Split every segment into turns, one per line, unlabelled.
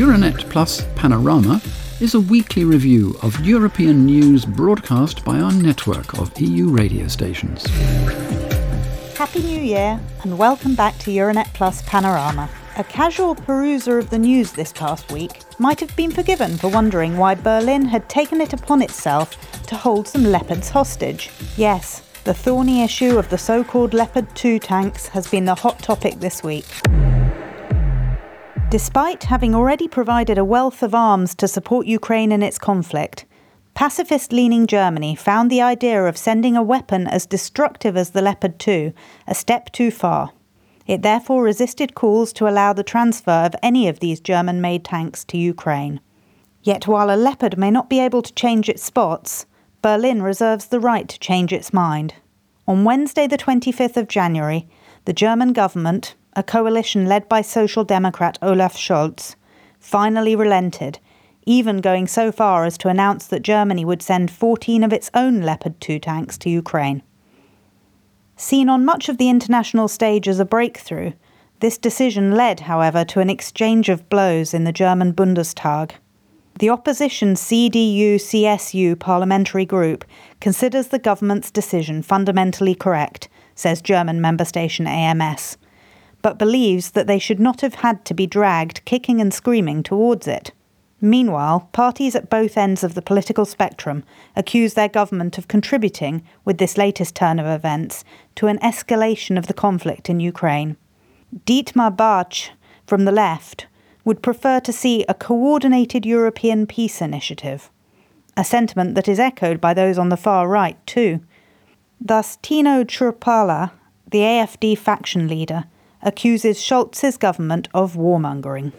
Euranet Plus Panorama is a weekly review of European news broadcast by our network of EU radio stations.
Happy New Year and welcome back to Euranet Plus Panorama. A casual peruser of the news this past week might have been forgiven for wondering why Berlin had taken it upon itself to hold some Leopards hostage. Yes, the thorny issue of the so called Leopard 2 tanks has been the hot topic this week. Despite having already provided a wealth of arms to support Ukraine in its conflict, pacifist leaning Germany found the idea of sending a weapon as destructive as the Leopard 2 a step too far. It therefore resisted calls to allow the transfer of any of these German made tanks to Ukraine. Yet while a Leopard may not be able to change its spots, Berlin reserves the right to change its mind. On Wednesday, the 25th of January, the German government, a coalition led by Social Democrat Olaf Scholz, finally relented, even going so far as to announce that Germany would send 14 of its own Leopard 2 tanks to Ukraine. Seen on much of the international stage as a breakthrough, this decision led, however, to an exchange of blows in the German Bundestag. The opposition CDU CSU parliamentary group considers the government's decision fundamentally correct, says German member station AMS but believes that they should not have had to be dragged kicking and screaming towards it. Meanwhile, parties at both ends of the political spectrum accuse their government of contributing, with this latest turn of events, to an escalation of the conflict in Ukraine. Dietmar Bartsch, from the left, would prefer to see a coordinated European peace initiative, a sentiment that is echoed by those on the far right, too. Thus, Tino Chrupalla, the AFD faction leader, accuses Scholz's government of warmongering.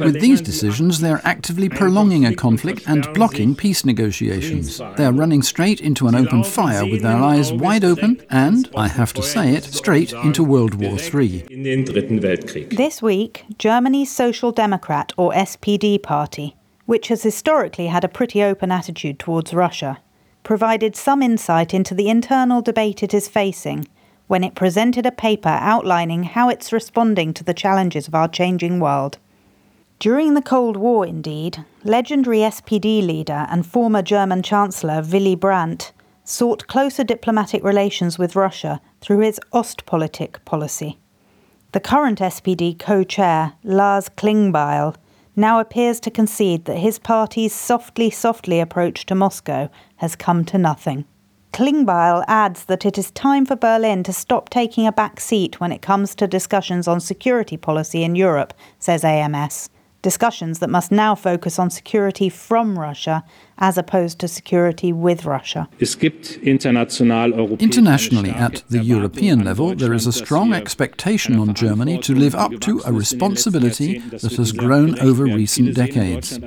With these decisions, they're actively prolonging a conflict and blocking peace negotiations. They're running straight into an open fire with their eyes wide open and, I have to say it, straight into World War III.
This week, Germany's Social Democrat or SPD party, which has historically had a pretty open attitude towards Russia, provided some insight into the internal debate it is facing when it presented a paper outlining how it's responding to the challenges of our changing world. During the Cold War, indeed, legendary SPD leader and former German Chancellor Willy Brandt sought closer diplomatic relations with Russia through his Ostpolitik policy. The current SPD co chair, Lars Klingbeil, now appears to concede that his party's softly, softly approach to Moscow has come to nothing. Klingbeil adds that it is time for Berlin to stop taking a back seat when it comes to discussions on security policy in Europe, says AMS. Discussions that must now focus on security from Russia as opposed to security with Russia.
Internationally, at the European level, there is a strong expectation on Germany to live up to a responsibility that has grown over recent decades.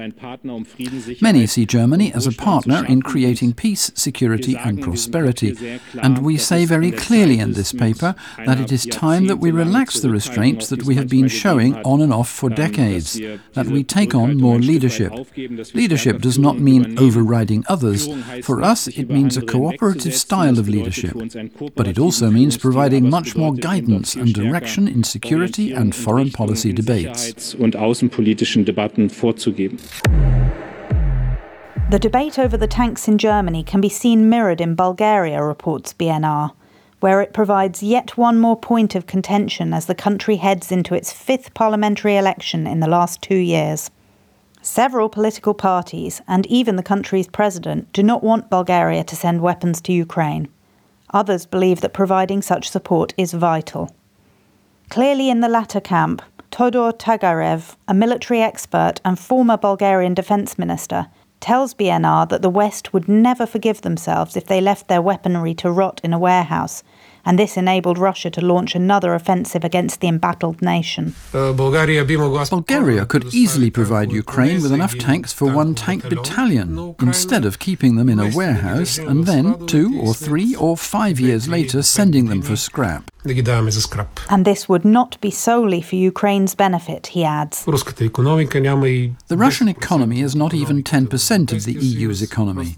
Many see Germany as a partner in creating peace, security, and prosperity, and we say very clearly in this paper that it is time that we relax the restraints that we have been showing on and off for decades, that we take on more leadership. Leadership does not mean overriding others. For us, it means a cooperative style of leadership. But it also means providing much more guidance and direction in security and foreign policy debates.
The debate over the tanks in Germany can be seen mirrored in Bulgaria, reports BNR, where it provides yet one more point of contention as the country heads into its fifth parliamentary election in the last two years. Several political parties, and even the country's president, do not want Bulgaria to send weapons to Ukraine. Others believe that providing such support is vital. Clearly, in the latter camp, Todor Tagarev, a military expert and former Bulgarian defense minister, tells BNR that the West would never forgive themselves if they left their weaponry to rot in a warehouse and this enabled Russia to launch another offensive against the embattled nation.
Bulgaria could easily provide Ukraine with enough tanks for one tank battalion, instead of keeping them in a warehouse and then, two or three or five years later, sending them for scrap.
And this would not be solely for Ukraine's benefit, he adds.
The Russian economy is not even 10% of the EU's economy.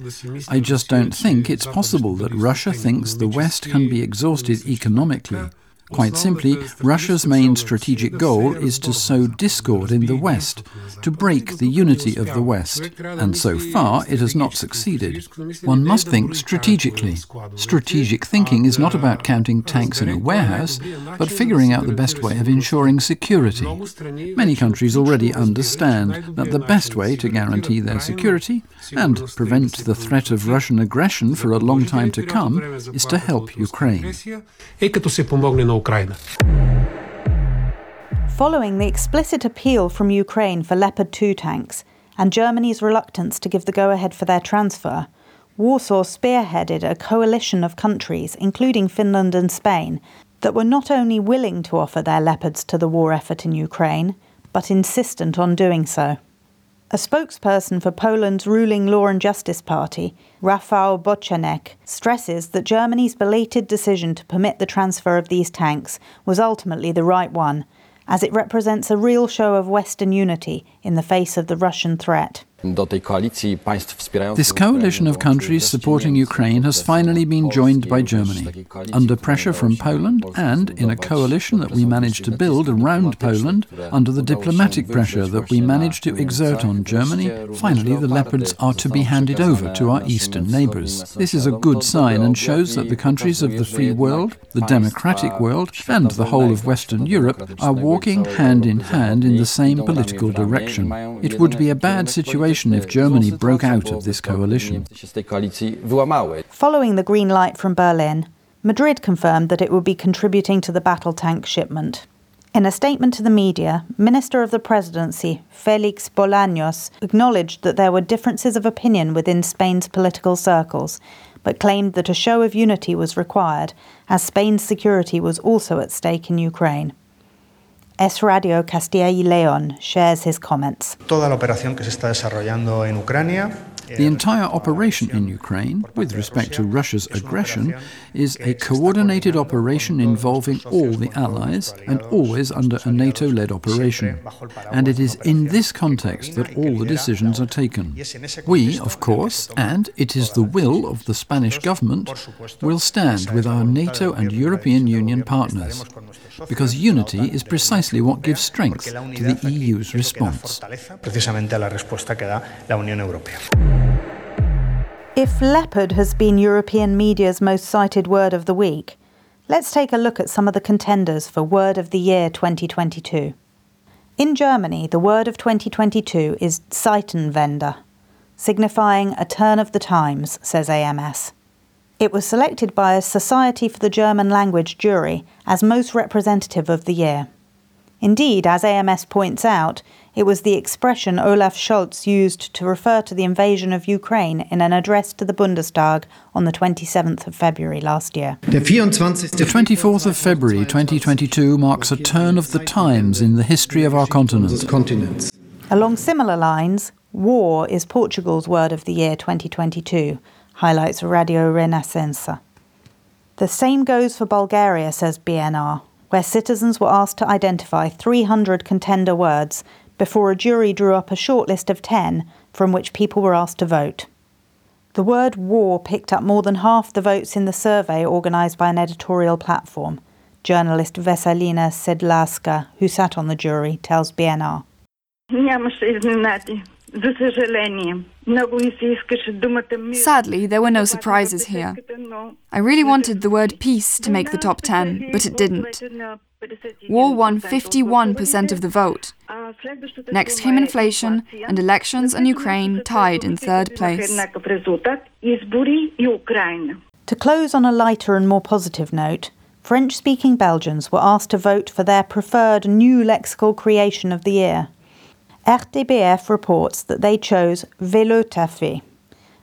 I just don't think it's possible that Russia thinks the West can be exhausted economically. Quite simply, Russia's main strategic goal is to sow discord in the West, to break the unity of the West, and so far it has not succeeded. One must think strategically. Strategic thinking is not about counting tanks in a warehouse, but figuring out the best way of ensuring security. Many countries already understand that the best way to guarantee their security and prevent the threat of Russian aggression for a long time to come is to help Ukraine.
Following the explicit appeal from Ukraine for Leopard 2 tanks and Germany's reluctance to give the go ahead for their transfer, Warsaw spearheaded a coalition of countries, including Finland and Spain, that were not only willing to offer their Leopards to the war effort in Ukraine, but insistent on doing so. A spokesperson for Poland's ruling Law and Justice Party, Rafał Bochenek, stresses that Germany's belated decision to permit the transfer of these tanks was ultimately the right one, as it represents a real show of Western unity in the face of the Russian threat.
This coalition of countries supporting Ukraine has finally been joined by Germany. Under pressure from Poland and in a coalition that we managed to build around Poland, under the diplomatic pressure that we managed to exert on Germany, finally the Leopards are to be handed over to our eastern neighbours. This is a good sign and shows that the countries of the free world, the democratic world, and the whole of Western Europe are walking hand in hand in the same political direction. It would be a bad situation situation if Germany broke out of this coalition.
Following the green light from Berlin, Madrid confirmed that it would be contributing to the battle tank shipment. In a statement to the media, Minister of the Presidency, Felix Bolaños, acknowledged that there were differences of opinion within Spain's political circles, but claimed that a show of unity was required, as Spain's security was also at stake in Ukraine. Es Radio Castilla y León shares his comments.
Toda la operación que se está desarrollando en Ucrania
the entire operation in Ukraine, with respect to Russia's aggression, is a coordinated operation involving all the allies and always under a NATO led operation. And it is in this context that all the decisions are taken. We, of course, and it is the will of the Spanish government, will stand with our NATO and European Union partners because unity is precisely what gives strength to the EU's response.
If leopard has been European media's most cited word of the week, let's take a look at some of the contenders for Word of the Year 2022. In Germany, the word of 2022 is Zeitenwende, signifying a turn of the times, says AMS. It was selected by a Society for the German Language jury as most representative of the year. Indeed, as AMS points out, it was the expression Olaf Scholz used to refer to the invasion of Ukraine in an address to the Bundestag on the 27th of February last year.
The 24th of February 2022 marks a turn of the times in the history of our continent.
Along similar lines, war is Portugal's word of the year 2022 highlights Radio Renascença. The same goes for Bulgaria, says BNR, where citizens were asked to identify 300 contender words before a jury drew up a shortlist of 10 from which people were asked to vote. The word war picked up more than half the votes in the survey organised by an editorial platform. Journalist Veselina Sedlarska, who sat on the jury, tells BNR.
Sadly, there were no surprises here. I really wanted the word peace to make the top 10, but it didn't. War won 51% of the vote. Next came inflation, and elections and Ukraine tied in third place.
To close on a lighter and more positive note, French speaking Belgians were asked to vote for their preferred new lexical creation of the year. RTBF reports that they chose velotaffer,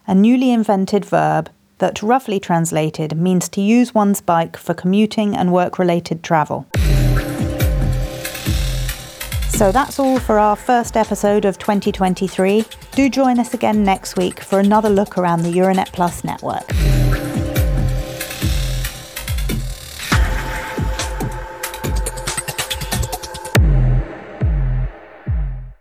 a newly invented verb that, roughly translated, means to use one's bike for commuting and work related travel. So that's all for our first episode of 2023. Do join us again next week for another look around the Euranet Plus network.